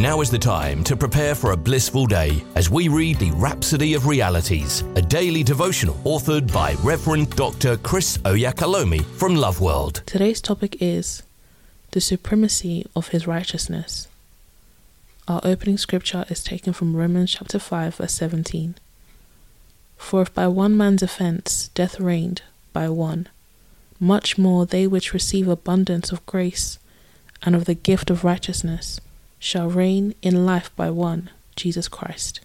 Now is the time to prepare for a blissful day as we read the Rhapsody of Realities, a daily devotional authored by Reverend Dr. Chris Oyakhilome from Love World. Today's topic is the supremacy of his righteousness. Our opening scripture is taken from Romans chapter 5 verse 17. For if by one man's offense death reigned by one, much more they which receive abundance of grace and of the gift of righteousness shall reign in life by one, Jesus Christ.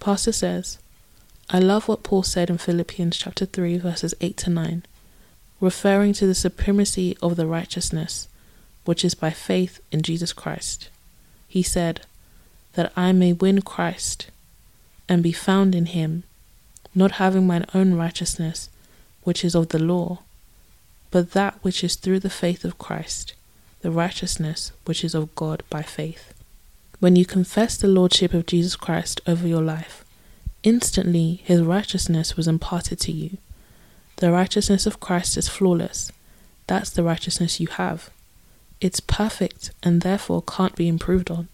Pastor says, I love what Paul said in Philippians chapter 3 verses 8 to 9, referring to the supremacy of the righteousness which is by faith in Jesus Christ. He said, That I may win Christ and be found in him, not having mine own righteousness, which is of the law, but that which is through the faith of Christ the righteousness which is of God by faith. When you confess the Lordship of Jesus Christ over your life, instantly his righteousness was imparted to you. The righteousness of Christ is flawless. That's the righteousness you have. It's perfect and therefore can't be improved on.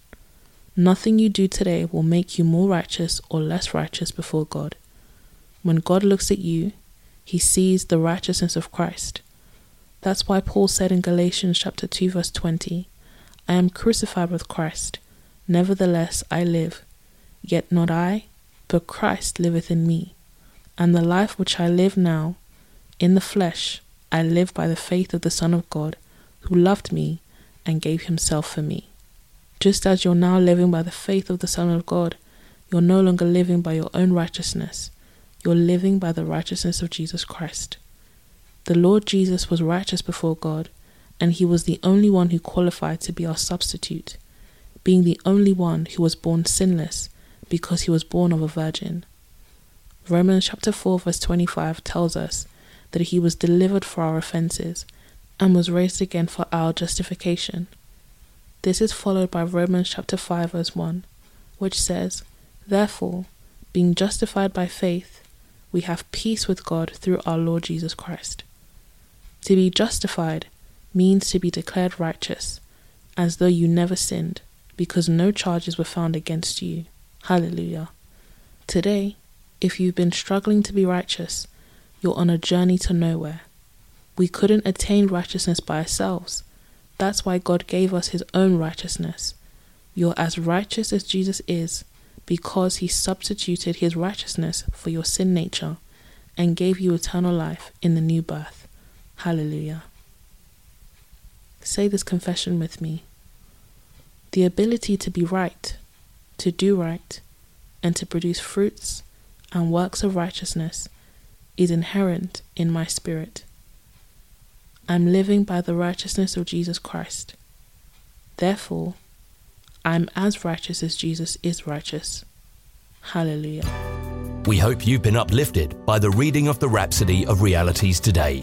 Nothing you do today will make you more righteous or less righteous before God. When God looks at you, he sees the righteousness of Christ. That's why Paul said in Galatians chapter 2 verse 20, I am crucified with Christ, nevertheless I live, yet not I, but Christ liveth in me. And the life which I live now, in the flesh, I live by the faith of the Son of God, who loved me and gave himself for me. Just as you're now living by the faith of the Son of God, you're no longer living by your own righteousness, you're living by the righteousness of Jesus Christ. The Lord Jesus was righteous before God, and he was the only one who qualified to be our substitute, being the only one who was born sinless because he was born of a virgin. Romans chapter 4 verse 25 tells us that he was delivered for our offenses and was raised again for our justification. This is followed by Romans chapter 5 verse 1, which says, Therefore, being justified by faith, we have peace with God through our Lord Jesus Christ. To be justified means to be declared righteous, as though you never sinned, because no charges were found against you. Hallelujah. Today, if you've been struggling to be righteous, you're on a journey to nowhere. We couldn't attain righteousness by ourselves. That's why God gave us His own righteousness. You're as righteous as Jesus is because He substituted His righteousness for your sin nature and gave you eternal life in the new birth. Hallelujah. Say this confession with me. The ability to be right, to do right, and to produce fruits and works of righteousness is inherent in my spirit. I'm living by the righteousness of Jesus Christ. Therefore, I'm as righteous as Jesus is righteous. Hallelujah. We hope you've been uplifted by the reading of the Rhapsody of Realities today.